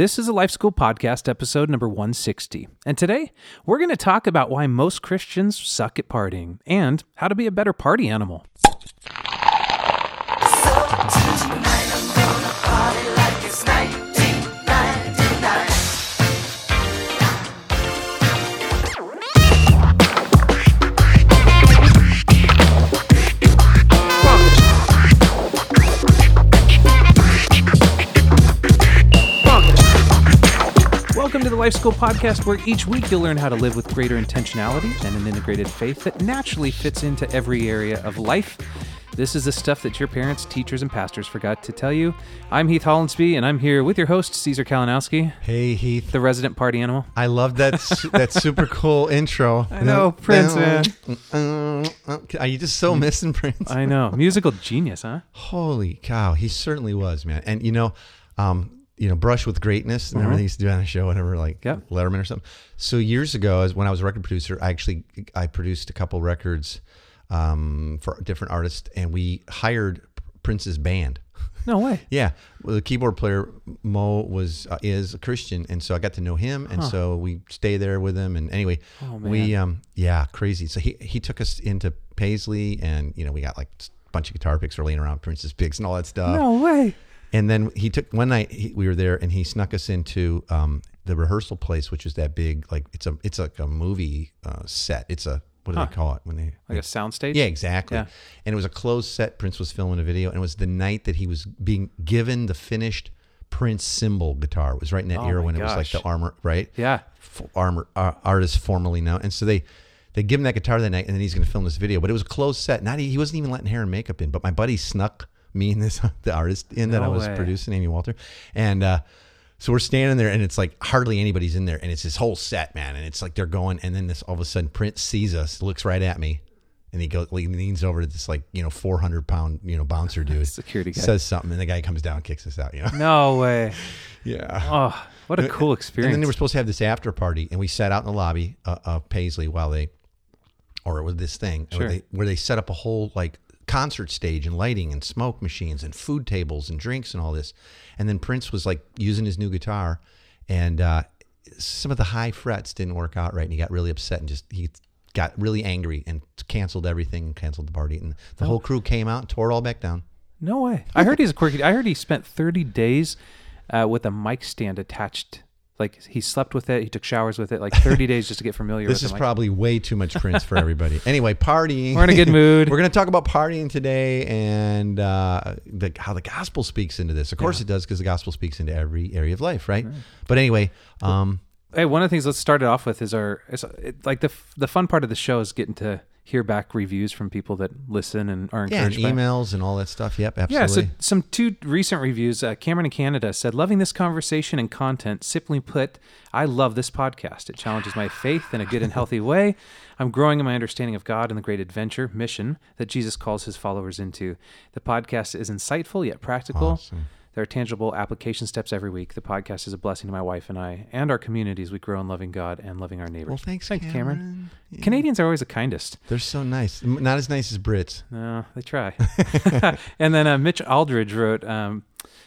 This is a Life School Podcast, episode number 160. And today, we're going to talk about why most Christians suck at partying and how to be a better party animal. Life School Podcast, where each week you'll learn how to live with greater intentionality and an integrated faith that naturally fits into every area of life. This is the stuff that your parents, teachers, and pastors forgot to tell you. I'm Heath Hollinsby, and I'm here with your host, Caesar Kalinowski, Hey Heath, the resident party animal. I love that that super cool intro. I know, Prince, man. Are you just so missing Prince? I know. Musical genius, huh? Holy cow, he certainly was, man. And you know, um, you know, brush with greatness. Remember they used to do on a show, whatever, like Yep. Letterman or something. So years ago, as when I was a record producer, I actually I produced a couple records um, for different artists, and we hired Prince's band. No way. Yeah, well, the keyboard player Mo was uh, is a Christian, and so I got to know him, and so we stay there with him. And anyway, Oh, we um yeah crazy. So he he took us into Paisley, and you know we got like a bunch of guitar picks laying around Prince's picks and all that stuff. No way. And then he took one night he, we were there, and he snuck us into um the rehearsal place, which is that big like it's a it's like a movie uh, set. It's a what do Huh. they call it when they Like a soundstage? yeah, exactly. Yeah. And it was a closed set. Prince was filming a video, and it was the night that he was being given the finished Prince symbol guitar. It was right in that Oh era when it was like the armor, right? Yeah. F- armor uh, artist formerly known. And so they they give him that guitar that night, and then he's going to film this video. But it was a closed set. Not he wasn't even letting hair and makeup in. But my buddy snuck me and this the artist in that No I was way. producing, Amy Walter, and. uh so we're standing there, and it's like hardly anybody's in there, and it's this whole set, man. And it's like they're going, and then this all of a sudden Prince sees us, looks right at me, and he goes, he leans over to this like you know four hundred pound you know bouncer dude, Security guy. says something, and the guy comes down, and kicks us out, you know. No way. Yeah. Oh, what a cool experience And then they were supposed to have this after party, and we sat out in the lobby uh, of Paisley while they, or it was this thing Sure. where they where they set up a whole like concert stage and lighting and smoke machines and food tables and drinks and all this, and then Prince was like using his new guitar, and uh, some of the high frets didn't work out right, and he got really upset and just he got really angry and canceled everything and canceled the party, and the whole crew came out and tore it all back down. No way. I heard he's a quirky. I heard he spent 30 days uh, with a mic stand attached. Like he slept with it, he took showers with it, like 30 days just to get familiar This with is probably way too much Prince for everybody. Anyway, partying. We're in a good mood. We're going to talk about partying today and uh, the, how the gospel speaks into this. Of course, it does because the gospel speaks into every area of life, right? But anyway, um, Hey, one of the things let's start it off with is our is, it, like the the fun part of the show is getting to hear back reviews from people that listen and are yeah, and encouraged. emails and all that stuff. Yep, absolutely. Yeah, so some two recent reviews. Uh, Cameron in Canada said, "Loving this conversation and content. Simply put, I love this podcast. It challenges my faith in a good and healthy way. I'm growing in my understanding of God and the great adventure mission that Jesus calls His followers into. The podcast is insightful yet practical." Awesome. There are tangible application steps every week. The podcast is a blessing to my wife and I and our community as we grow in loving God and loving our neighbors. well, thanks, Thanks, Cameron. Cameron. Yeah. Canadians are always the kindest. They're so nice. Not as nice as Brits. No, they try. and then uh, Mitch Aldridge wrote, um,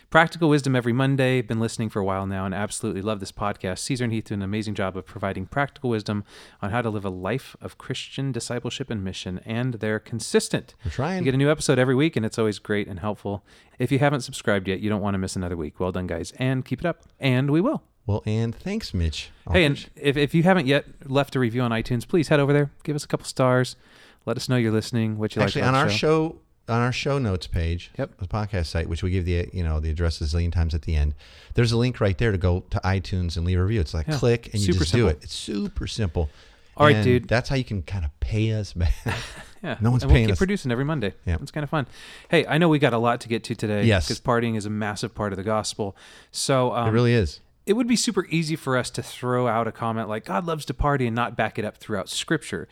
Practical wisdom every Monday. Been listening for a while now and absolutely love this podcast. Caesar and Heath do an amazing job of providing practical wisdom on how to live a life of Christian discipleship and mission, and they're consistent. We're You trying. get a new episode every week, and it's always great and helpful. If you haven't subscribed yet, you don't want to miss another week. Well done, guys, and keep it up. And we will. Well, and thanks, Mitch. Hey, and if, if you haven't yet left a review on iTunes, please head over there, give us a couple stars, let us know you're listening, what you actually like on our the show on our show notes page Yep. the podcast site which we give the you know the address a zillion times at the end there's a link right there to go to itunes and leave a review it's like Yeah. click and you Super just simple. do it it's super simple All right, And dude. that's how you can kind of pay us back Yeah, No one's and we'll paying keep us. producing every Monday. Yeah. it's kind of fun. Hey, I know we got a lot to get to today. Yes. because partying is a massive part of the gospel. So um, it really is it would be super easy for us to throw out a comment like God loves to party and not back it up throughout Scripture.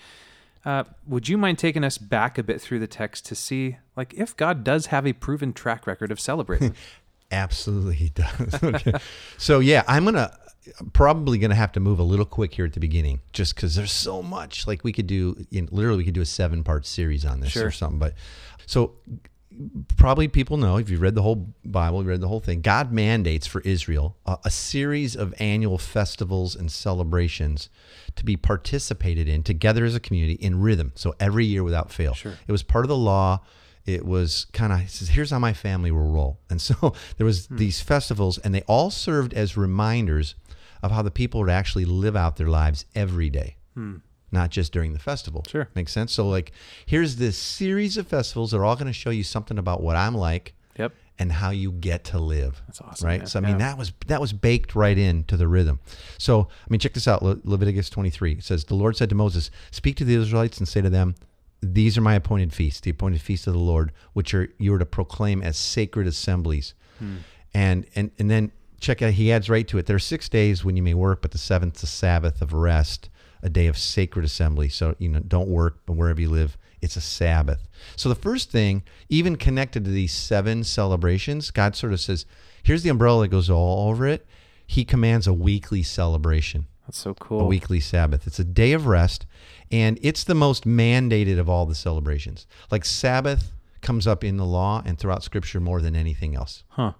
Uh, would you mind taking us back a bit through the text to see, like, if God does have a proven track record of celebrating? Absolutely, he does. Okay. so yeah, I'm gonna probably gonna have to move a little quick here at the beginning, just because there's so much. Like we could do, you know, literally, we could do a seven part series on this Sure. or something. But so probably people know if you've read the whole Bible, you read the whole thing. God mandates for Israel a, a series of annual festivals and celebrations to be participated in together as a community in rhythm. So every year without fail. Sure. It was part of the law. It was kind of says, here's how my family will roll. And so there was hmm. these festivals, and they all served as reminders of how the people would actually live out their lives every day hmm. Not just during the festival. Sure. Makes sense? So, like, here's this series of festivals that are all going to show you something about what I'm like Yep. and how you get to live. That's awesome, Right? man. So, I mean, Yeah. that was that was baked right into the rhythm. So, I mean, check this out Le- Leviticus 23. It says, The Lord said to Moses, Speak to the Israelites and say to them, These are my appointed feasts, the appointed feasts of the Lord, which are you are to proclaim as sacred assemblies. Hmm. And, and, and then check out, he adds right to it. There are six days when you may work, but the seventh, the Sabbath of rest, a day of sacred assembly. So, you know, don't work, but wherever you live, it's a Sabbath. So the first thing, even connected to these seven celebrations, God sort of says, here's the umbrella that goes all over it. He commands a weekly celebration, That's so cool. a weekly Sabbath. It's a day of rest, and it's the most mandated of all the celebrations. Like Sabbath comes up in the law and throughout Scripture more than anything else. Huh.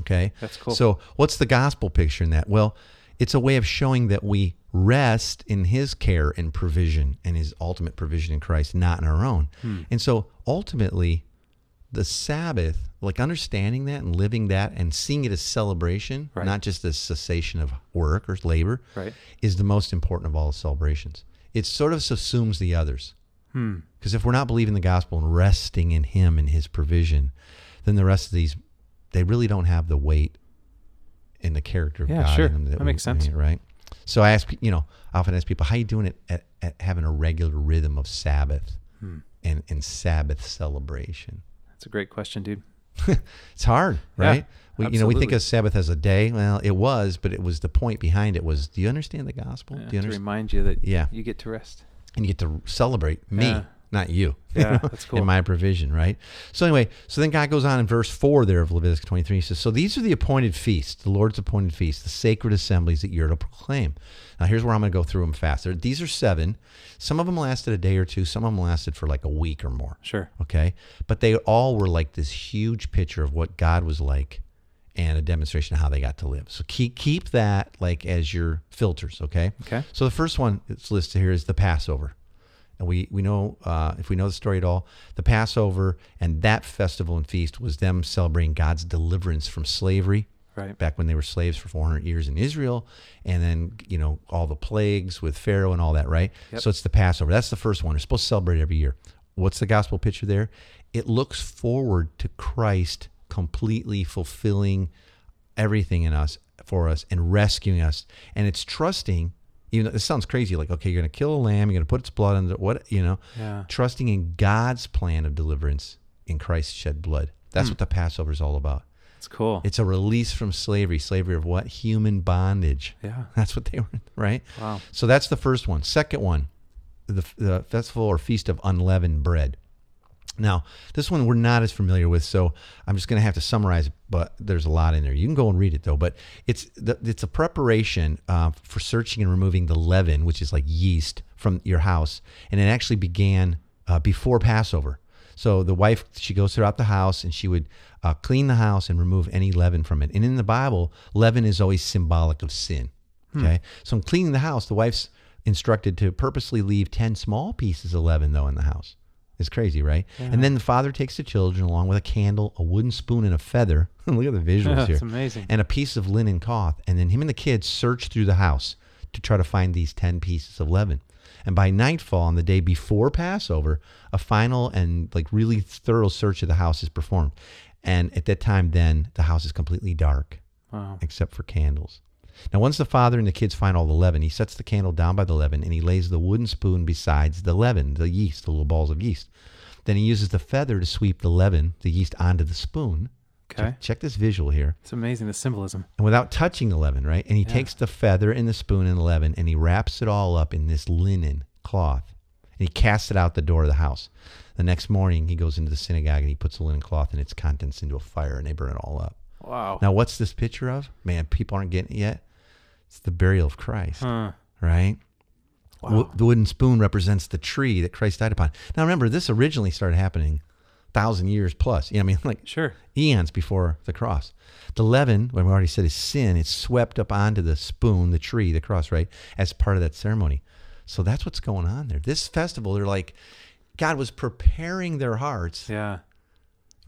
Okay. That's cool. So, what's the gospel picture in that? Well, it's a way of showing that we rest in his care and provision and his ultimate provision in Christ, not in our own. Hmm. And so, ultimately, the Sabbath, like understanding that and living that and seeing it as celebration, Right. not just a cessation of work or labor, Right. is the most important of all the celebrations. It sort of subsumes the others. Hmm. Because if we're not believing the gospel and resting in Him and His provision, then the rest of these, they really don't have the weight and the character of Yeah, God sure. in. That we- makes sense. right? So I ask, you know, I often ask people, how you doing it at, at having a regular rhythm of Sabbath Hmm. and, and Sabbath celebration? That's a great question, dude. It's hard, Yeah, right? we, you know, we think of Sabbath as a day. Well, it was, but it was the point behind it was, do you understand the gospel? Yeah, do you to understand? remind you that Yeah. you get to rest. and you get to celebrate me, Yeah. Not you. Yeah, that's cool. In my provision, right? So anyway, so then God goes on in verse four there of Leviticus 23. He says, "So these are the appointed feasts, the Lord's appointed feasts, the sacred assemblies that you're to proclaim." Now here's where I'm going to go through them faster. These are seven. Some of them lasted a day or two. Some of them lasted for like a week or more. Sure. Okay, but they all were like this huge picture of what God was like, and a demonstration of how they got to live. So keep keep that like as your filters. Okay. Okay. So the first one that's listed here is the Passover. And we, we know, uh, if we know the story at all, the Passover and that festival and feast was them celebrating God's deliverance from slavery Right. back when they were slaves for 400 years in Israel. And then, you know, all the plagues with Pharaoh and all that, right? Yep. So it's the Passover. That's the first one. They're supposed to celebrate every year. What's the gospel picture there? It looks forward to Christ completely fulfilling everything in us for us and rescuing us. And it's trusting, even though this sounds crazy, like, okay, you're going to kill a lamb, you're going to put its blood on the, what, you know, Yeah. trusting in God's plan of deliverance in Christ's shed blood. That's Hmm. what the Passover is all about. It's cool. It's a release from slavery. Slavery of what? Human bondage. yeah. That's what they were, right? Wow. So that's the first one. Second one, the, the festival or feast of unleavened bread. Now, this one we're not as familiar with, so I'm just going to have to summarize. But there's a lot in there. You can go and read it though. But it's the, it's a preparation uh, for searching and removing the leaven, which is like yeast from your house, and it actually began uh, before Passover. So the wife she goes throughout the house and she would uh, clean the house and remove any leaven from it. And in the Bible, leaven is always symbolic of sin. Okay, so in cleaning the house, the wife's instructed to purposely leave ten small pieces of leaven though in the house. It's crazy, right? And then the father takes the children along with a candle, a wooden spoon, and a feather. Look at the visuals Yeah, here. it's amazing. And a piece of linen cloth. And then him and the kids search through the house to try to find these 10 pieces of leaven. And by nightfall on the day before Passover, a final and like really thorough search of the house is performed. And at that time, then the house is completely dark Wow. except for candles. Now, once the father and the kids find all the leaven, he sets the candle down by the leaven and he lays the wooden spoon besides the leaven, the yeast, the little balls of yeast. Then he uses the feather to sweep the leaven, the yeast, onto the spoon. Okay. Check, check this visual here. It's amazing the symbolism. And without touching the leaven, right? And he takes the feather and the spoon and the leaven and he wraps it all up in this linen cloth. And he casts it out the door of the house. The next morning, he goes into the synagogue and he puts the linen cloth and its contents into a fire and they burn it all up. Wow. Now, what's this picture of? Man, people aren't getting it yet. It's the burial of Christ, Huh. right? Wow. Wo- The wooden spoon represents the tree that Christ died upon. Now, remember, this originally started happening thousand years plus. You know, what I mean, like Sure. eons before the cross. The leaven, when we already said is sin, it's swept up onto the spoon, the tree, the cross, right, as part of that ceremony. So that's what's going on there. This festival, they're like, God was preparing their hearts Yeah.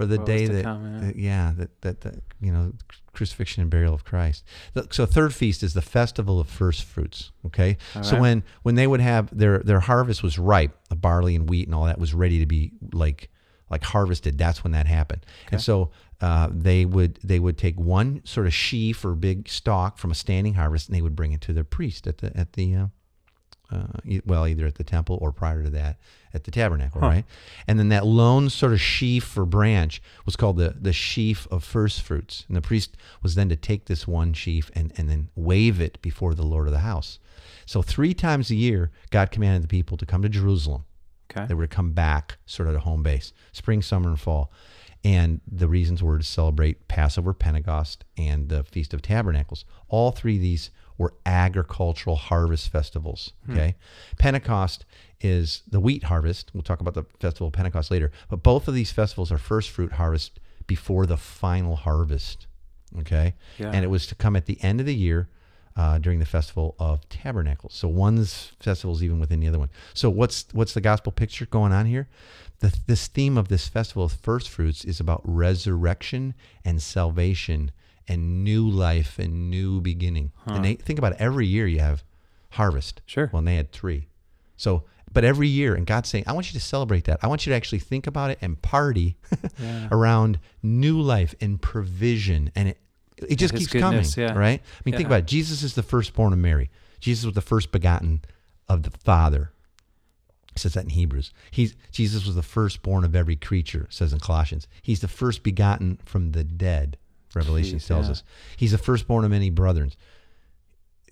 For the What day that, come, yeah. that- yeah, that, that, that, you know, crucifixion and burial of Christ. So third feast is the festival of first fruits. Okay, All so right. when when they would have their their harvest was ripe, the barley and wheat and all that was ready to be like like harvested. That's when that happened. And so uh, they would they would take one sort of sheaf or big stalk from a standing harvest, and they would bring it to their priest at the at the uh, uh, well, either at the temple or prior to that at the tabernacle, right? And then that lone sort of sheaf or branch was called the, the sheaf of first fruits. And the priest was then to take this one sheaf and, and then wave it before the Lord of the house. So three times a year, God commanded the people to come to Jerusalem. Okay. They were to come back sort of to home base, spring, summer, and fall. And the reasons were to celebrate Passover, Pentecost, and the Feast of Tabernacles. All three of these were agricultural harvest festivals. Okay. Pentecost is the wheat harvest. We'll talk about the festival of Pentecost later. But both of these festivals are first fruit harvest before the final harvest. Okay. Yeah. And it was to come at the end of the year uh, during the festival of tabernacles. So one's festival is even within the other one. So what's what's the gospel picture going on here? The, this theme of this festival of first fruits is about resurrection and salvation and new life and new beginning. And they think about it, every year you have harvest. Sure. Well, and they had three. So, but every year, and God's saying, I want you to celebrate that. I want you to actually think about it and party Yeah. around new life and provision. And it, it just His keeps goodness, coming, yeah. right? I mean, think about it. Jesus is the firstborn of Mary. Jesus was the first begotten of the Father. It says that in Hebrews. He's Jesus was the firstborn of every creature, says in Colossians. He's the first begotten from the dead. Revelation Jeez, tells yeah. us. He's the firstborn of many brethren.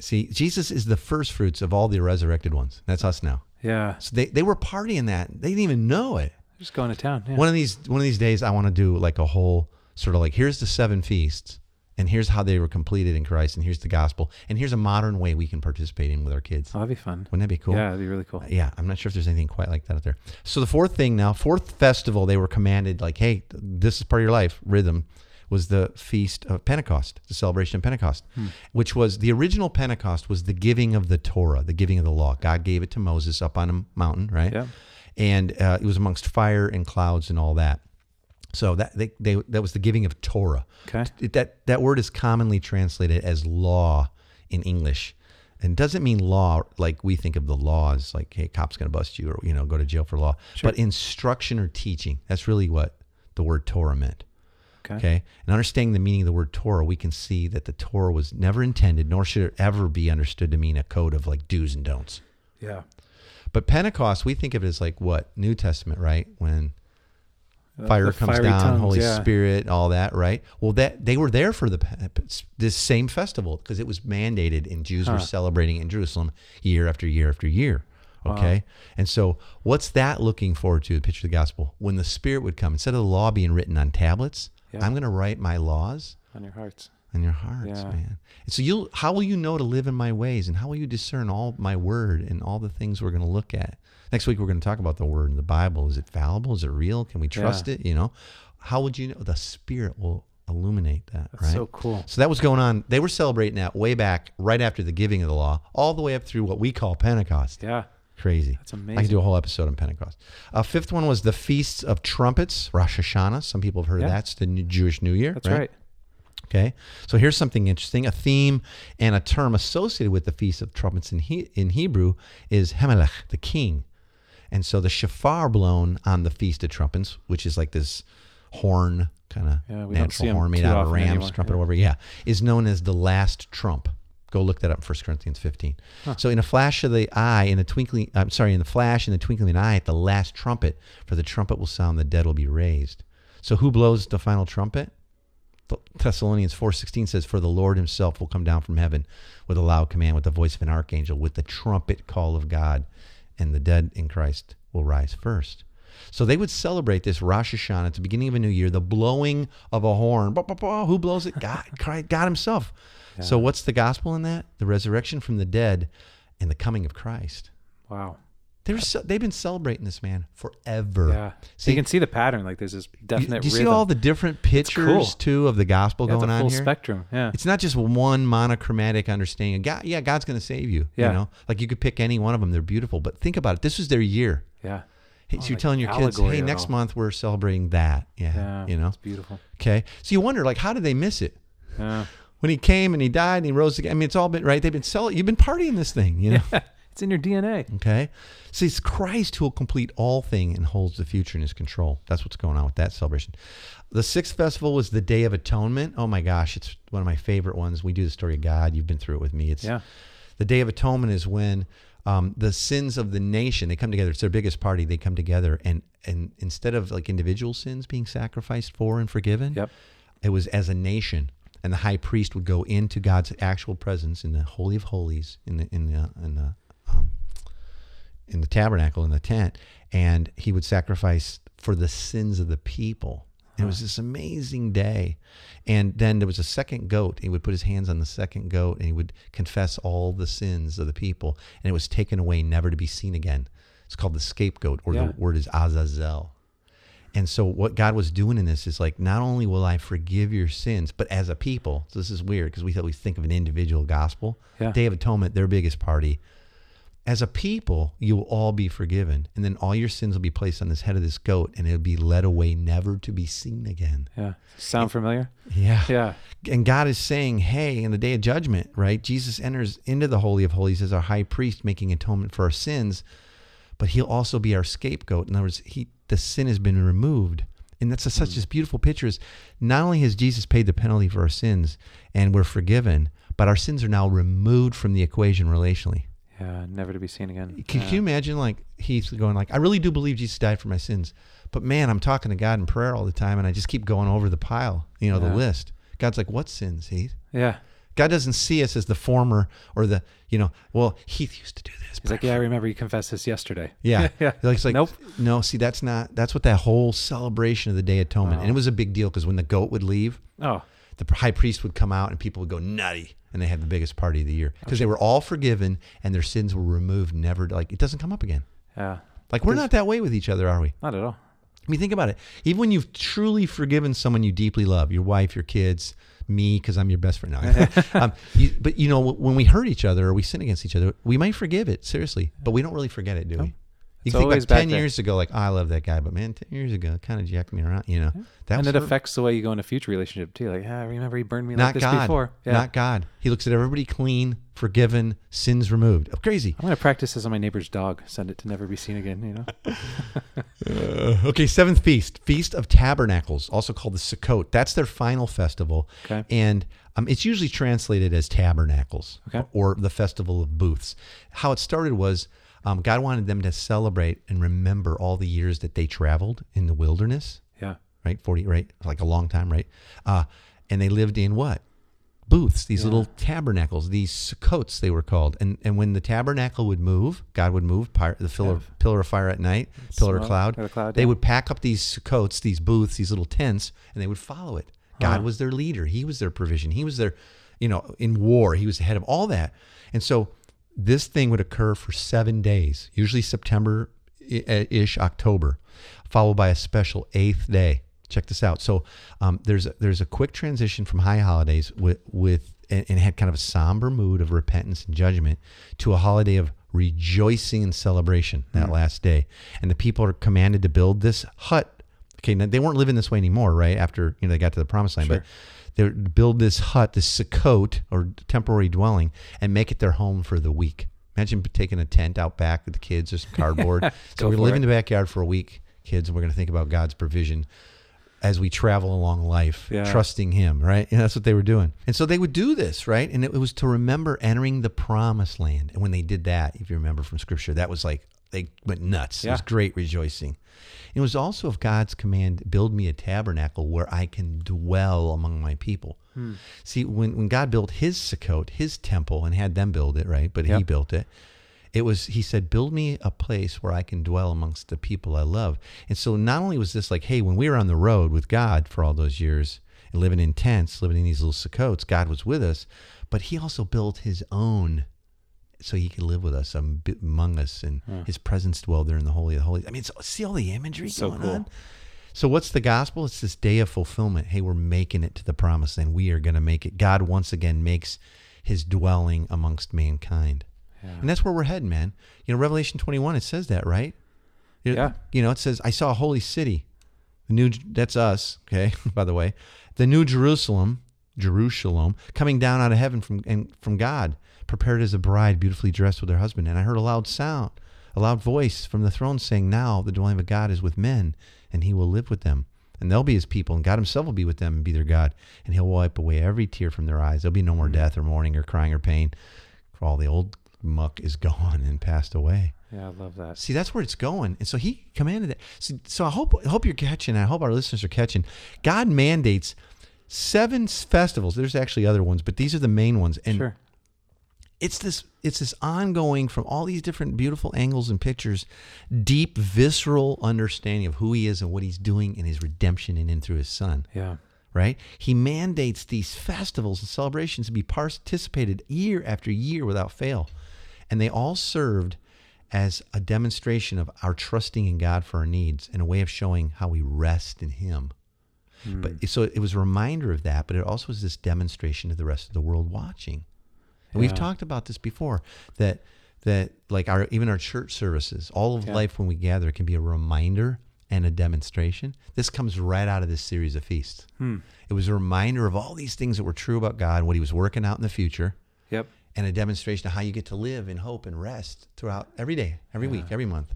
See, Jesus is the first fruits of all the resurrected ones. That's us now. Yeah. So they, they were partying that. They didn't even know it. Just going to town. Yeah. One of these one of these days I want to do like a whole sort of like here's the seven feasts and here's how they were completed in Christ and here's the gospel and here's a modern way we can participate in with our kids. oh, that'd be fun. Wouldn't that be cool? Yeah, that'd be really cool. Yeah, I'm not sure if there's anything quite like that out there. So the fourth thing now, fourth festival they were commanded like, hey, this is part of your life rhythm was the feast of Pentecost, the celebration of Pentecost, which was the original Pentecost was the giving of the Torah, the giving of the law. God gave it to Moses up on a mountain, right? Yeah. And uh, it was amongst fire and clouds and all that. So that they, they that was the giving of Torah. Okay. That that word is commonly translated as law in English and doesn't mean law like we think of the laws like hey cop's going to bust you or you know go to jail for law but instruction or teaching that's really what the word torah meant Okay. okay and understanding the meaning of the word torah we can see that the torah was never intended nor should it ever be understood to mean a code of like do's and don'ts Yeah. but pentecost we think of it as like what new testament right when Uh, fire the comes down, tongues, Holy yeah. Spirit, all that, right? Well, that they were there for the this same festival because it was mandated, and Jews were celebrating in Jerusalem year after year after year. Okay, and so what's that looking forward to? The picture of the gospel when the Spirit would come instead of the law being written on tablets. Yeah. I'm going to write my laws on your hearts. on your hearts, Yeah. man. And so you'll how will you know to live in my ways, and how will you discern all my word and all the things we're going to look at? Next week we're going to talk about the word in the Bible. Is it fallible? Is it real? Can we trust it? You know, how would you know? The Spirit will illuminate that, That's right? so cool. So that was going on. They were celebrating that way back, right after the giving of the law, all the way up through what we call Pentecost. Yeah. Crazy. That's amazing. I could do a whole episode on Pentecost. Uh, fifth one was the feasts of trumpets, Rosh Hashanah. Some people have heard of that. It's the new Jewish New Year. That's right. Okay, so here's something interesting. A theme and a term associated with the Feast of Trumpets in, he, in Hebrew is Hamelech, the king. And so the shofar blown on the Feast of Trumpets, which is like this horn, kind of Yeah, we don't see natural horn made out of ram's anymore, trumpet yeah. or whatever, yeah, is known as the last trump. Go look that up in 1 Corinthians 15. So in a flash of the eye, in a twinkling, I'm sorry, in the flash, in the twinkling of an eye, at the last trumpet, for the trumpet will sound, the dead will be raised. So who blows the final trumpet? Thessalonians 4:16 says for the Lord himself will come down from heaven with a loud command with the voice of an archangel with the trumpet call of God and the dead in Christ will rise first. So they would celebrate this Rosh Hashanah at the beginning of a new year, the blowing of a horn. Who blows it? God, God himself. So what's the gospel in that? The resurrection from the dead and the coming of Christ. Wow. They're so, they've been celebrating this man forever. Yeah. So you can see the pattern. Like there's this definite do you see all the different pictures cool. too of the gospel yeah, going on here? spectrum. Yeah. It's not just one monochromatic understanding. of God, yeah, God's going to save you. Yeah. You know, like you could pick any one of them. They're beautiful. But think about it. This was their year. yeah. Hey, Oh, so you're like telling your kids, hey, next month we're celebrating that. Yeah. Yeah. You know. It's beautiful. Okay. So you wonder, like, how did they miss it? Yeah. When he came and he died and he rose again. I mean, it's all been right. They've been cel- You've been partying this thing. You know. Yeah, It's in your DNA. Okay. See, it's Christ who will complete all thing and holds the future in his control. That's what's going on with that celebration. The sixth festival was the Day of Atonement. Oh my gosh, it's one of my favorite ones. We do the story of God. You've been through it with me. It's Yeah. the Day of Atonement is when um, the sins of the nation they come together. It's their biggest party. They come together and and instead of like individual sins being sacrificed for and forgiven, Yep. it was as a nation. And the high priest would go into God's actual presence in the holy of holies, in the in the in the um, in the tabernacle in the tent, and he would sacrifice for the sins of the people. And it was this amazing day. And then there was a second goat. He would put his hands on the second goat and he would confess all the sins of the people. And it was taken away, never to be seen again. It's called the scapegoat, or Yeah. the word is Azazel. And so what God was doing in this is like, not only will I forgive your sins, but as a people, so this is weird because we thought we think of an individual gospel. Yeah. Day of Atonement, their biggest party. As a people, you will all be forgiven. And then all your sins will be placed on this head of this goat and it'll be led away never to be seen again. Yeah. Sound familiar? Yeah. Yeah. And God is saying, hey, in the day of judgment, right? Jesus enters into the Holy of Holies as our high priest, making atonement for our sins, but he'll also be our scapegoat. In other words, he, the sin has been removed. And that's a, such mm. a beautiful picture is not only has Jesus paid the penalty for our sins and we're forgiven, but our sins are now removed from the equation relationally. Yeah. Never to be seen again. Can yeah. you imagine like Heath going like, I really do believe Jesus died for my sins, but man, I'm talking to God in prayer all the time, and I just keep going over the pile, you know, the list. God's like, what sins, Heath? Yeah. God doesn't see us as the former or the, you know, well, Heath used to do this. He's like, yeah, I remember you confessed this yesterday. Yeah. yeah. It's like, Nope. no, see, that's not, that's what that whole celebration of the Day of Atonement. Oh. And it was a big deal because when the goat would leave, Oh. the high priest would come out and people would go nutty and they had the biggest party of the year because they were all forgiven and their sins were removed, never, like, it doesn't come up again. Yeah. Like, we're not that way with each other, are we? Not at all. I mean, think about it. Even when you've truly forgiven someone you deeply love, your wife, your kids, me, because I'm your best friend now. um, you, but you know, when we hurt each other or we sin against each other, we might forgive it seriously, but we don't really forget it, do we? You think about ten years ago, like oh, I love that guy, but man, ten years ago, kind of jacked me around. You know, that and it affects the way you go in a future relationship too. Like, yeah, remember he burned me like this God, before. Yeah. not God. He looks at everybody clean, forgiven, sins removed. Oh, crazy. I'm gonna practice this on my neighbor's dog. Send it to never be seen again. You know. Uh, okay, seventh feast, Feast of Tabernacles, also called the Sukkot. That's their final festival, Okay. and um, it's usually translated as Tabernacles Okay. or the Festival of Booths. How it started was um, God wanted them to celebrate and remember all the years that they traveled in the wilderness, Yeah. right? Forty, right? Like a long time, right? Uh, and they lived in what? Booths, these little tabernacles, these Sukkots they were called. And and when the tabernacle would move, God would move the pillar, Yeah. pillar of fire at night, pillar of cloud. cloud, they yeah. would pack up these Sukkots, these booths, these little tents, and they would follow it. God Huh. was their leader. He was their provision. He was their, you know, in war, he was the head of all that. And so this thing would occur for seven days, usually September ish, October, followed by a special eighth day. Check this out. So um, there's a, there's a quick transition from high holidays with with and, and it had kind of a somber mood of repentance and judgment to a holiday of rejoicing and celebration that last day. And the people are commanded to build this hut. Okay, now they weren't living this way anymore, right? After you know they got to the promised land, but they build this hut, this sukkot or temporary dwelling, and make it their home for the week. Imagine taking a tent out back with the kids or some cardboard. so we're gonna live in the backyard for a week, kids, and we're going to think about God's provision as we travel along life, Yeah. trusting Him, right? And that's what they were doing. And so they would do this, right? And it was to remember entering the promised land. And when they did that, if you remember from Scripture, that was like they went nuts. It was great rejoicing. It was also of God's command, build me a tabernacle where I can dwell among my people. Hmm. See, when, when God built his Sukkot, his temple, and had them build it, right? But he built it. It was, he said, build me a place where I can dwell amongst the people I love. And so not only was this like, hey, when we were on the road with God for all those years and living in tents, living in these little Sukkots, God was with us, but he also built his own so he could live with us um, among us, and his presence dwelled there in the holy of holies. I mean, so, see all the imagery going cool. on. So what's the gospel? It's this day of fulfillment. Hey, we're making it to the promised land. We are going to make it. God once again makes his dwelling amongst mankind. And that's where we're heading, man. You know, Revelation 21, it says that, right? It- Yeah. You know, it says, I saw a holy city. The new, that's us, okay, by the way. The new Jerusalem, Jerusalem, coming down out of heaven from, and from God, prepared as a bride, beautifully dressed with her husband. And I heard a loud sound, a loud voice from the throne saying, Now the dwelling of God is with men, and he will live with them. And they'll be his people, and God himself will be with them and be their God. And he'll wipe away every tear from their eyes. There'll be no more mm. death or mourning or crying or pain, for all the old muck is gone and passed away. Yeah, I love that. See, that's where it's going. And so he commanded that. So, so I hope I hope you're catching. I hope our listeners are catching. God mandates seven festivals. There's actually other ones, but these are the main ones. And Sure. It's this it's this ongoing from all these different beautiful angles and pictures, deep visceral understanding of who he is and what he's doing in his redemption and in and through his son Yeah. right? He mandates these festivals and celebrations to be participated year after year without fail. And they all served as a demonstration of our trusting in God for our needs and a way of showing how we rest in Him. But hmm. so it was a reminder of that, but it also was this demonstration to the rest of the world watching. And we've talked about this before that that like our even our church services, all of Yeah. life when we gather can be a reminder and a demonstration. This comes right out of this series of feasts. Hmm. It was a reminder of all these things that were true about God and what He was working out in the future, Yep. and a demonstration of how you get to live in hope and rest throughout every day, every week, every month.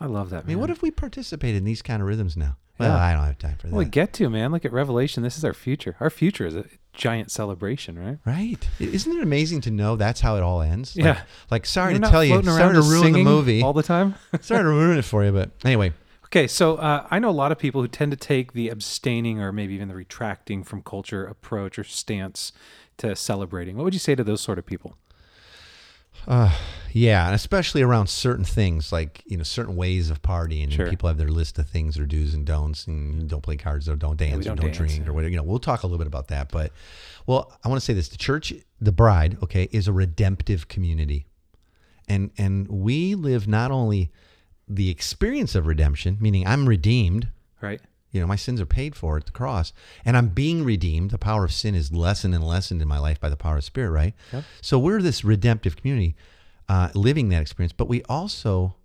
I love that. I mean, what if we participated in these kind of rhythms now? Well, Yeah. I don't have time for that. Well, we get to man. Look at Revelation. This is our future. Our future is a giant celebration, right? right? Isn't it amazing to know that's how it all ends? Like- Yeah. Like, sorry We're to tell you, sorry to ruin the movie. all the time. sorry to ruin it for you, but anyway. Okay, so uh, I know a lot of people who tend to take the abstaining or maybe even the retracting from culture approach or stance to celebrating. What would you say to those sort of people? Uh, yeah, and especially around certain things like you know certain ways of partying, Sure. and people have their list of things or do's and don'ts, and don't play cards or don't dance don't or don't dance, drink yeah. or whatever. You know, we'll talk a little bit about that, but well, I want to say this: the church, the bride, okay, is a redemptive community, and and we live not only the experience of redemption, meaning I'm redeemed, Right? You know, my sins are paid for at the cross, and I'm being redeemed. The power of sin is lessened and lessened in my life by the power of Spirit, right? Yep. So we're this redemptive community, uh, living that experience. But we also,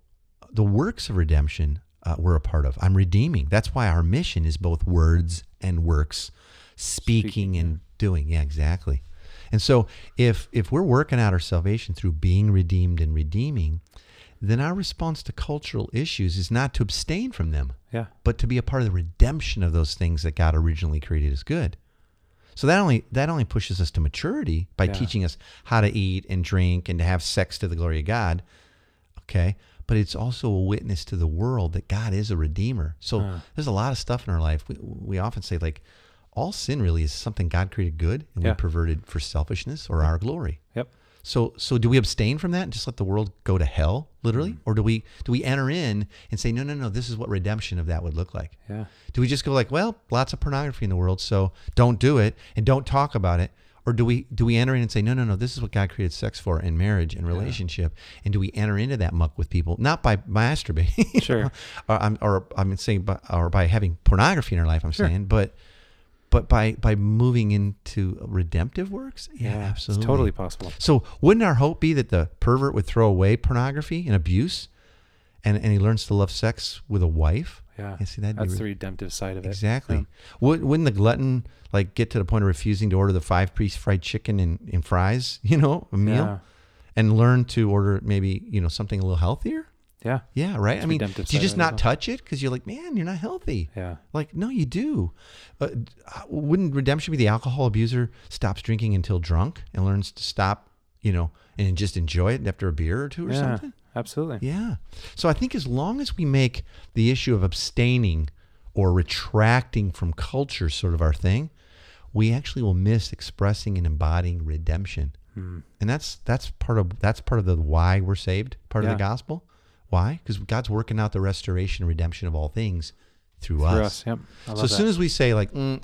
the works of redemption, uh, we're a part of. I'm redeeming. That's why our mission is both words and works, speaking, Speaking, and doing. Yeah, exactly. And so if if we're working out our salvation through being redeemed and redeeming, then our response to cultural issues is not to abstain from them Yeah. but to be a part of the redemption of those things that God originally created as good. So that only that only pushes us to maturity by Yeah. teaching us how to eat and drink and to have sex to the glory of God. Okay? But it's also a witness to the world that God is a redeemer. So Huh. there's a lot of stuff in our life. We, we often say like all sin really is something God created good and Yeah. we perverted for selfishness or our glory. Yep. So so do we abstain from that and just let the world go to hell, literally? Mm. Or do we do we enter in and say, no, no, no, this is what redemption of that would look like? Yeah. Do we just go like, well, lots of pornography in the world, so don't do it and don't talk about it? Or do we do we enter in and say, no, no, no, this is what God created sex for in marriage and relationship? And do we enter into that muck with people, not by masturbating, Sure. or I'm or I'm saying, by, or by having pornography in our life? I'm Sure. saying, but but by by moving into redemptive works, yeah, Yeah. absolutely, It's totally possible. so wouldn't our hope be that the pervert would throw away pornography and abuse, and and he learns to love sex with a wife? Yeah. See, that'd be That's re- the redemptive side of it. Exactly. Yeah. Would, wouldn't the glutton like get to the point of refusing to order the five piece fried chicken and, and fries, you know, a meal, Yeah. and learn to order maybe you know something a little healthier? Yeah. Yeah, right. It's I mean, do you just of it as not well. touch it because you're like, man, you're not healthy? Yeah. Like, no, you do. Uh, uh, wouldn't redemption be the alcohol abuser stops drinking until drunk and learns to stop, you know, and just enjoy it after a beer or two or yeah. something? Absolutely. Yeah. So I think as long as we make the issue of abstaining or retracting from culture sort of our thing, we actually will miss expressing and embodying redemption. Hmm. And that's that's part of that's part of the why we're saved, part of the gospel. Why? Because God's working out the restoration and redemption of all things through, For us. us. Yep. So as that. soon as we say like mm,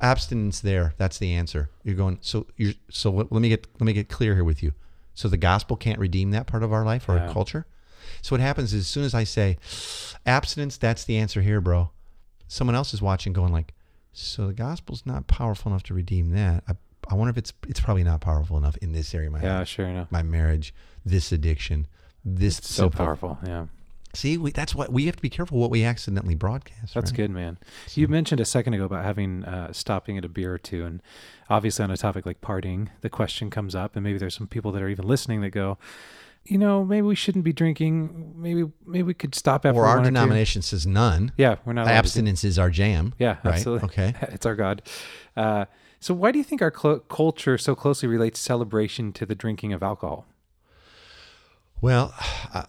abstinence, there, that's the answer. You're going. So you're. So let let me get let me get clear here with you. So the gospel can't redeem that part of our life or Yeah. our culture. So what happens is as soon as I say abstinence, that's the answer here, bro. Someone else is watching going like, so the gospel's not powerful enough to redeem that. I, I wonder if it's it's probably not powerful enough in this area of my Yeah, life, sure enough. my marriage, this addiction, this So powerful. Yeah. See, we, that's what we have to be careful what we accidentally broadcast. That's right? good, man. You mentioned a second ago about having uh, stopping at a beer or two, and obviously on a topic like partying, the question comes up, and maybe there's some people that are even listening that go, you know, maybe we shouldn't be drinking. Maybe maybe we could stop after Or our one or two." denomination says none. Yeah, we're not allowed to do- Abstinence is our jam. Yeah, right? absolutely. Okay. it's our God. Uh, so why do you think our clo- culture so closely relates celebration to the drinking of alcohol? Well,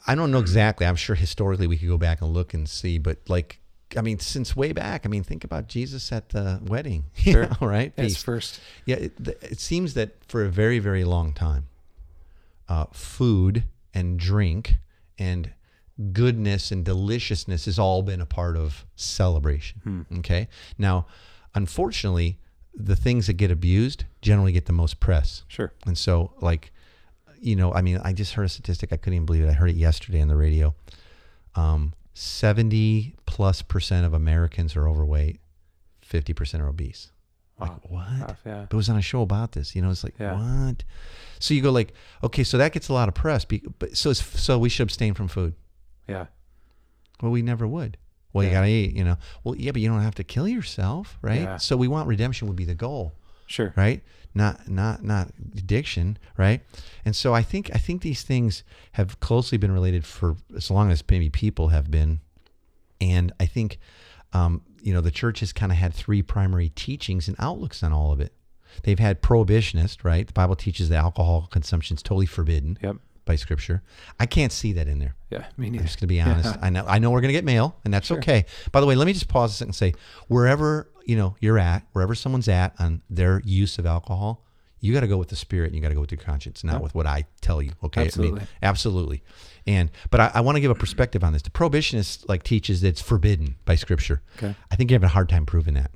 I- don't know exactly. I'm sure historically we could go back and look and see, but like, I mean, since way back, I mean, think about Jesus at the wedding, you Sure. know, right? First. Yeah, it, it seems that for a very, very long time, uh, food and drink and goodness and deliciousness has all been a part of celebration. Okay. Now, unfortunately, the things that get abused generally get the most press. Sure. And so, like, you know, I mean, I just heard a statistic. I couldn't even believe it. I heard it yesterday on the radio. Um, 70 plus percent of Americans are overweight, 50% are obese. Wow. Like, what? Tough, yeah. But it was on a show about this. You know, it's like, Yeah. what? So you go like, okay, so that gets a lot of press. be- But so it's, so we should abstain from food. Yeah. Well, we never would. Well, you gotta eat. You know. Well, yeah, but you don't have to kill yourself, right? Yeah. So we want redemption would be the goal Sure. right? Not not not addiction right? And so i think i think these things have closely been related for as long as maybe people have been. And i think um, you know the church has kind of had three primary teachings and outlooks on all of it. They've had prohibitionist right? The bible teaches that alcohol consumption is totally forbidden. Yep. By scripture i can't see that in there Yeah. Me I'm neither. just going to be honest. I know I know we're going to get mail, and that's Sure. okay. By the way, let me just pause a second and say, wherever you know you're at, wherever someone's at on their use of alcohol, you got to go with the spirit, and you got to go with your conscience, not Yeah. with what I tell you. Okay, Absolutely. I mean, absolutely. And but I, I want to give a perspective on this. The prohibitionist like teaches that it's forbidden by Scripture. Okay. I think you have a hard time proving that.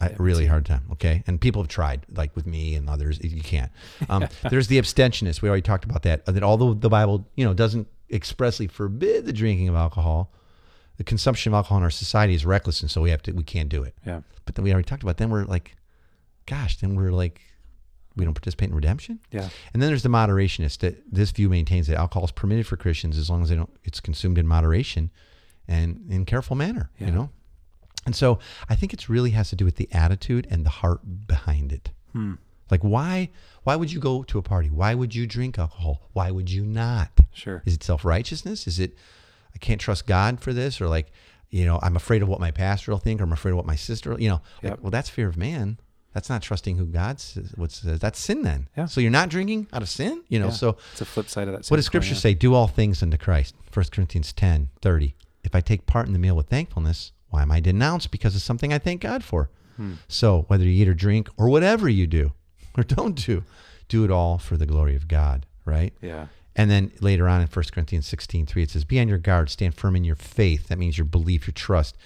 A really hard time. Okay. And people have tried, like with me and others, you can't. Um, there's the abstentionist. We already talked about that. That although the Bible, you know, doesn't expressly forbid the drinking of alcohol, the consumption of alcohol in our society is reckless, and so we have to, we can't do it. Yeah. But then we already talked about. Then we're like, gosh, then we're like, we don't participate in redemption. Yeah. And then there's the moderationist. That this view maintains that alcohol is permitted for Christians as long as they don't. It's consumed in moderation, and in careful manner. Yeah. You know. And so I think it's really has to do with the attitude and the heart behind it. Hmm. Like why why would you go to a party? Why would you drink alcohol? Why would you not? Sure. Is it self righteousness? Is it I can't trust God for this? Or like, you know, I'm afraid of what my pastor will think, or I'm afraid of what my sister, will- you know, like, well, that's fear of man. That's not trusting who God says. What says that's sin then. Yeah. So you're not drinking out of sin, you know. Yeah. So It's a flip side of that. what does Scripture coin, yeah. say? Do all things unto Christ. 1 Corinthians 10, 30. If I take part in the meal with thankfulness, why am I denounced because of something I thank God for? Hmm. So whether you eat or drink or whatever you do or don't do, do it all for the glory of God, right? Yeah. And then later on in 1 Corinthians 16, 3, it says, Be on your guard, stand firm in your faith. That means your belief, your trust.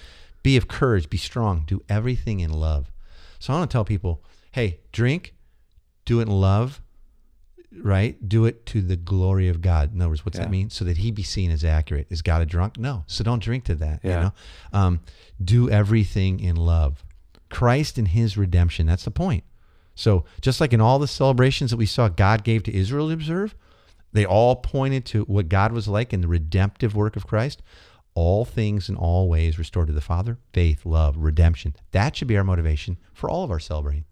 Be of courage, be strong, do everything in love. So I want to tell people, hey, drink, do it in love, right? Do it to the glory of God. In other words, what's Yeah. that mean? So that he be seen as accurate. Is God a drunk? No. So don't drink to that. Yeah. You know? Um, do everything in love. Christ and his redemption. That's the point. So just like in all the celebrations that we saw God gave to Israel to observe, they all pointed to what God was like in the redemptive work of Christ. All things in all ways restored to the Father, faith, love, redemption. That should be our motivation for all of our celebrating.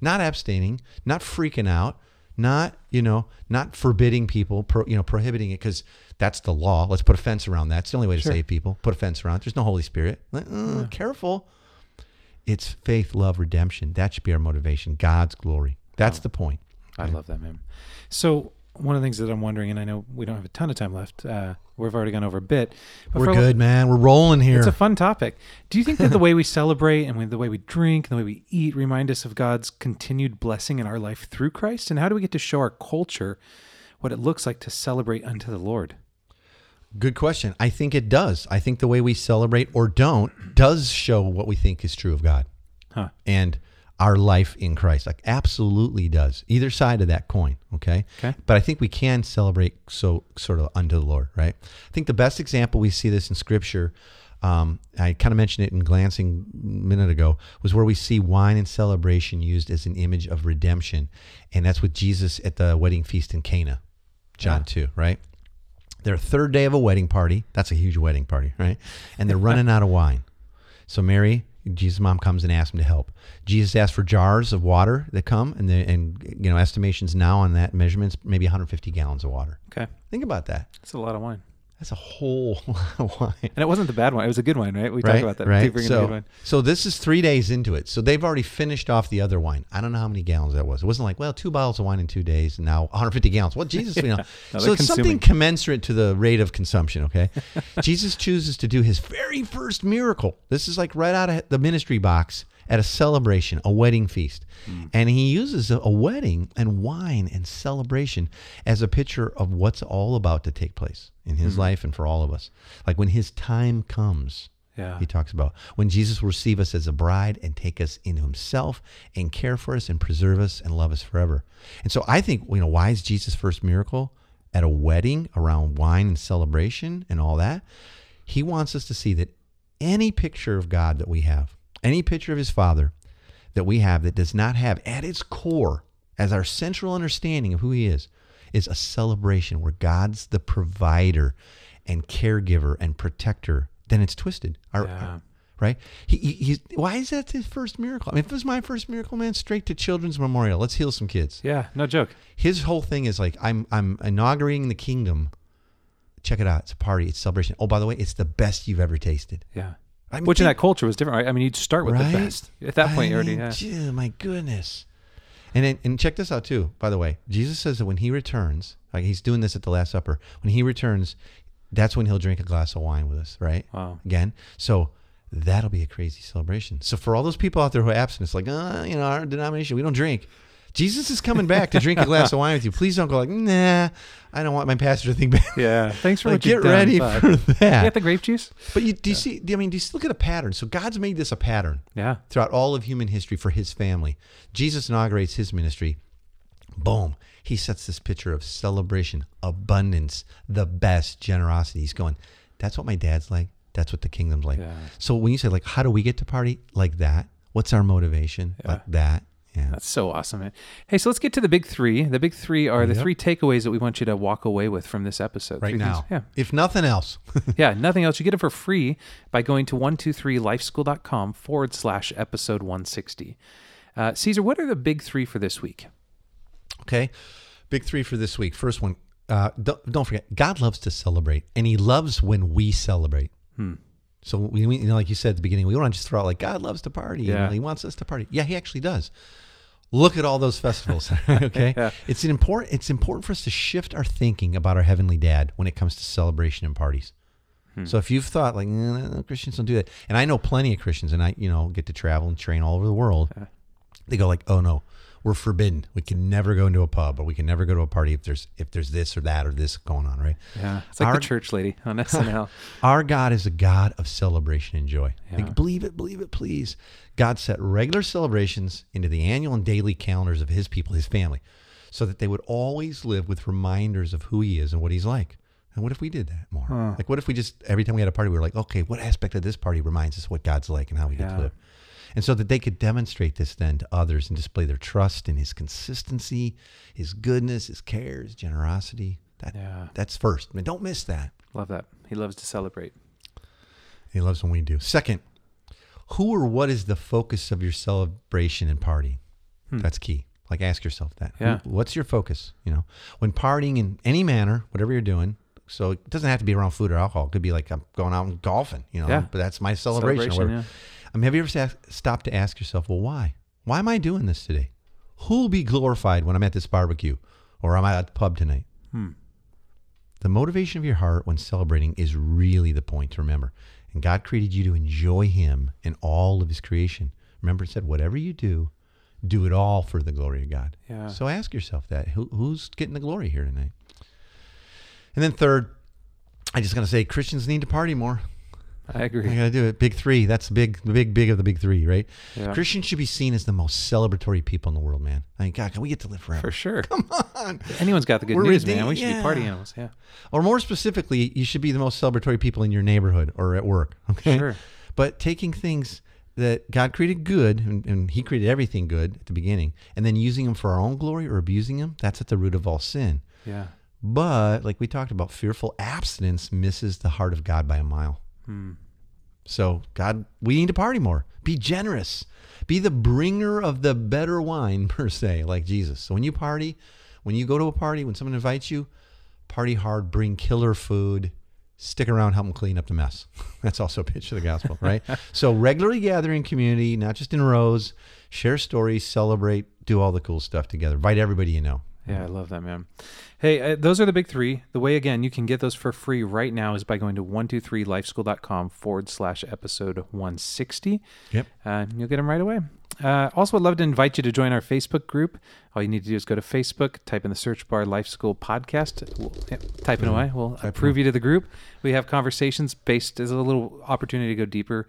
Not abstaining, not freaking out, not, you know, not forbidding people, pro, you know, prohibiting it because that's the law. Let's put a fence around that. It's the only way to Sure. save people. Put a fence around it. There's no Holy Spirit. Like, uh, Careful. It's faith, love, redemption. That should be our motivation. God's glory. That's the point. I love that, man. So one of the things that I'm wondering, and I know we don't have a ton of time left. Uh, we've already gone over a bit. but We're good, man. We're rolling here. It's a fun topic. Do you think that the way we celebrate and the way we drink and the way we eat remind us of God's continued blessing in our life through Christ? And how do we get to show our culture what it looks like to celebrate unto the Lord? Good question. I think it does. I think the way we celebrate or don't does show what we think is true of God. Huh. And our life in Christ. Like absolutely does. Either side of that coin, okay? Okay. But I think we can celebrate so sort of unto the Lord, right? I think the best example we see this in scripture um, I kind of mentioned it in glancing a minute ago, was where we see wine and celebration used as an image of redemption. And that's with Jesus at the wedding feast in Cana, John Yeah. 2, right? Their third day of a wedding party. That's a huge wedding party, right? And they're running out of wine. So Mary, Jesus' mom comes and asks him to help. Jesus asks for jars of water that come, and the, and you know estimations now on that measurements maybe 150 gallons of water. Okay. Think about that. That's a lot of wine. That's a whole wine. And it wasn't the bad wine. It was a good wine, right? We right, talked about that. right. Keep bringing the good So, so this is three days into it. So they've already finished off the other wine. I don't know how many gallons that was. It wasn't like, well, two bottles of wine in two days, and now 150 gallons. Well, Jesus, you know. No, so it's something commensurate to the rate of consumption. Okay, Jesus chooses to do his very first miracle. This is like right out of the ministry box at a celebration, a wedding feast, Hmm. and he uses a, wedding and wine and celebration as a picture of what's all about to take place in his life and for all of us. Like when his time comes. Yeah. He talks about when Jesus will receive us as a bride and take us into himself and care for us and preserve us and love us forever. And so I think, you know, why is Jesus' first miracle at a wedding around wine and celebration and all that? He wants us to see that any picture of God that we have, any picture of his Father that we have that does not have at its core, as our central understanding of who he is, is a celebration where God's the provider and caregiver and protector, then it's twisted. Our, Yeah. right? He, he, he's, why is that his first miracle? I mean, if it was my first miracle, man, straight to Children's Memorial. Let's heal some kids. Yeah, no joke. His whole thing is like, I'm, I'm inaugurating the kingdom. Check it out. It's a party. It's a celebration. Oh, by the way, it's the best you've ever tasted. Yeah. I mean, Which in that culture was different, right? I mean, you'd start with right? the best. At that point, I you already mean, my goodness. And then, and check this out too. By the way, Jesus says that when he returns, like he's doing this at the Last Supper, when he returns, that's when he'll drink a glass of wine with us, right? Wow. Again, so that'll be a crazy celebration. So for all those people out there who are abstinent, it's like, uh, you know, our denomination, we don't drink. Jesus is coming back to drink a glass of wine with you. Please don't go like, nah, I don't want my pastor to think bad. Yeah. Thanks for Like, get done, ready bud. for You that. got the grape juice? But you, do you see? I mean, do you look at a pattern? So God's made this a pattern Yeah. throughout all of human history for his family. Jesus inaugurates his ministry. Boom. He sets this picture of celebration, abundance, the best, generosity. He's going, that's what my dad's like. That's what the kingdom's like. Yeah. So when you say, like, how do we get to party? Like that. What's our motivation? Yeah. Like that. Yeah. That's so awesome, man. Hey, so let's get to the big three. The big three are the Yep. three takeaways that we want you to walk away with from this episode. right Three things- now. Yeah. If nothing else. Yeah, nothing else. You get it for free by going to 123lifeschool.com forward slash episode 160. Uh, Caesar, what are the big three for this week? Okay. Big three for this week. First one, uh, don't, don't forget, God loves to celebrate, and He loves when we celebrate. Hmm. So, we, we- you know, like you said at the beginning, we don't want to just throw out like God loves to party. you Yeah. know, he wants us to party. Yeah, He actually does. Look at all those festivals. okay, Yeah. it's an important. It's important for us to shift our thinking about our heavenly Dad when it comes to celebration and parties. Hmm. So if you've thought like "No, no, no, Christians don't do that, and I know plenty of Christians, and I you know get to travel and train all over the world, Yeah. they go like, oh no, we're forbidden. We can never go into a pub, or we can never go to a party if there's if there's this or that or this going on, right? Yeah, it's like Our- the church lady on SNL. Our God is a God of celebration and joy. Yeah. Like, believe it, believe it, please. God set regular celebrations into the annual and daily calendars of his people, his family, so that they would always live with reminders of who he is and what he's like. And what if we did that more? Huh. Like, what if we just, every time we had a party, we were like, okay, what aspect of this party reminds us what God's like and how we get Yeah. to live? And so that they could demonstrate this then to others and display their trust in his consistency, his goodness, his care, his generosity. That, Yeah. That's first. I mean, don't miss that. Love that. He loves to celebrate. He loves when we do. Second, who or what is the focus of your celebration and party? That's key. Like ask yourself that. Hmm. Yeah. what's your focus? You know, when partying in any manner, whatever you're doing. So it doesn't have to be around food or alcohol. It could be like I'm going out and golfing. You know, Yeah. but that's my celebration. Celebration, whatever. I mean, have you ever stopped to ask yourself, well, why? Why am I doing this today? Who will be glorified when I'm at this barbecue or I'm at the pub tonight? Hmm. The motivation of your heart when celebrating is really the point to remember. And God created you to enjoy Him and all of His creation. Remember, it said, whatever you do, do it all for the glory of God. Yeah. So ask yourself that. Who, who's getting the glory here tonight? And then third, I just got to say, Christians need to party more. I agree. I gotta do it. Big three. That's the big, the big, big of the big three, right? Yeah. Christians should be seen as the most celebratory people in the world, man. I mean, God, can we get to live forever? For sure. Come on. Anyone's got the good We're news, redeemed- man. We should be party animals. Yeah. Or more specifically, you should be the most celebratory people in your neighborhood or at work. Okay. Sure. But taking things that God created good, and, and He created everything good at the beginning, and then using them for our own glory or abusing them, that's at the root of all sin. Yeah. But like we talked about, fearful abstinence misses the heart of God by a mile. Hmm. So, God, we need to party more. Be generous. Be the bringer of the better wine, per se, like Jesus. So, when you party, when you go to a party, when someone invites you, party hard, bring killer food, stick around, help them clean up the mess. That's also a pitch of the gospel, right? so, regularly gather in community, not just in rows, share stories, celebrate, do all the cool stuff together. Invite everybody you know. Yeah, I love that, man. Hey, uh, those are the big three. The way, again, you can get those for free right now is by going to 123lifeschool.com forward slash episode 160. Yep. Uh, and you'll get them right away. Uh, also, I'd love to invite you to join our Facebook group. All you need to do is go to Facebook, type in the search bar Life School Podcast. We'll, yeah, type it away. We'll approve you to the group. We have conversations based as a little opportunity to go deeper.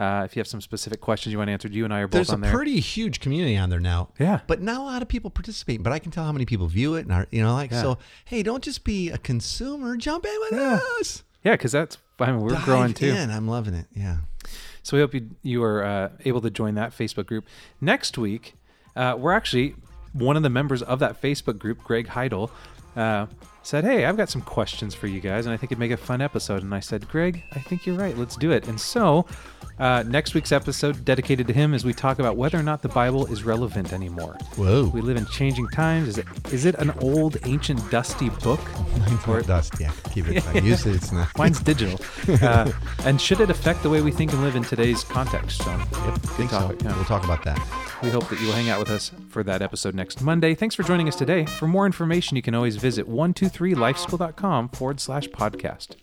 Uh, if you have some specific questions you want answered, you and I are both There's on there. There's a pretty huge community on there now. Yeah. But not a lot of people participate. But I can tell how many people view it, and are, you know, like Yeah. so. Hey, don't just be a consumer. Jump in with Yeah. us. yeah, because that's, I mean, we're Dive growing too. In. I'm loving it. Yeah. So we hope you, you are uh, able to join that Facebook group. Next week, uh, we're actually one of the members of that Facebook group, Greg Heidel, uh, said, Hey, I've got some questions for you guys, and I think it'd make a fun episode. And I said, Greg, I think you're right. Let's do it. And so uh, next week's episode dedicated to him as we talk about whether or not the Bible is relevant anymore. Whoa. We live in changing times. Is it is it an old, ancient, dusty book? Or dust. Yeah. Keep it. I Usually it's not. Mine's digital. Uh, and should it affect the way we think and live in today's context? So, Yep. good topic. so. yeah. We'll talk about that. We hope that you will hang out with us for that episode next Monday. Thanks for joining us today. For more information, you can always visit 123lifeschool.com forward slash podcast.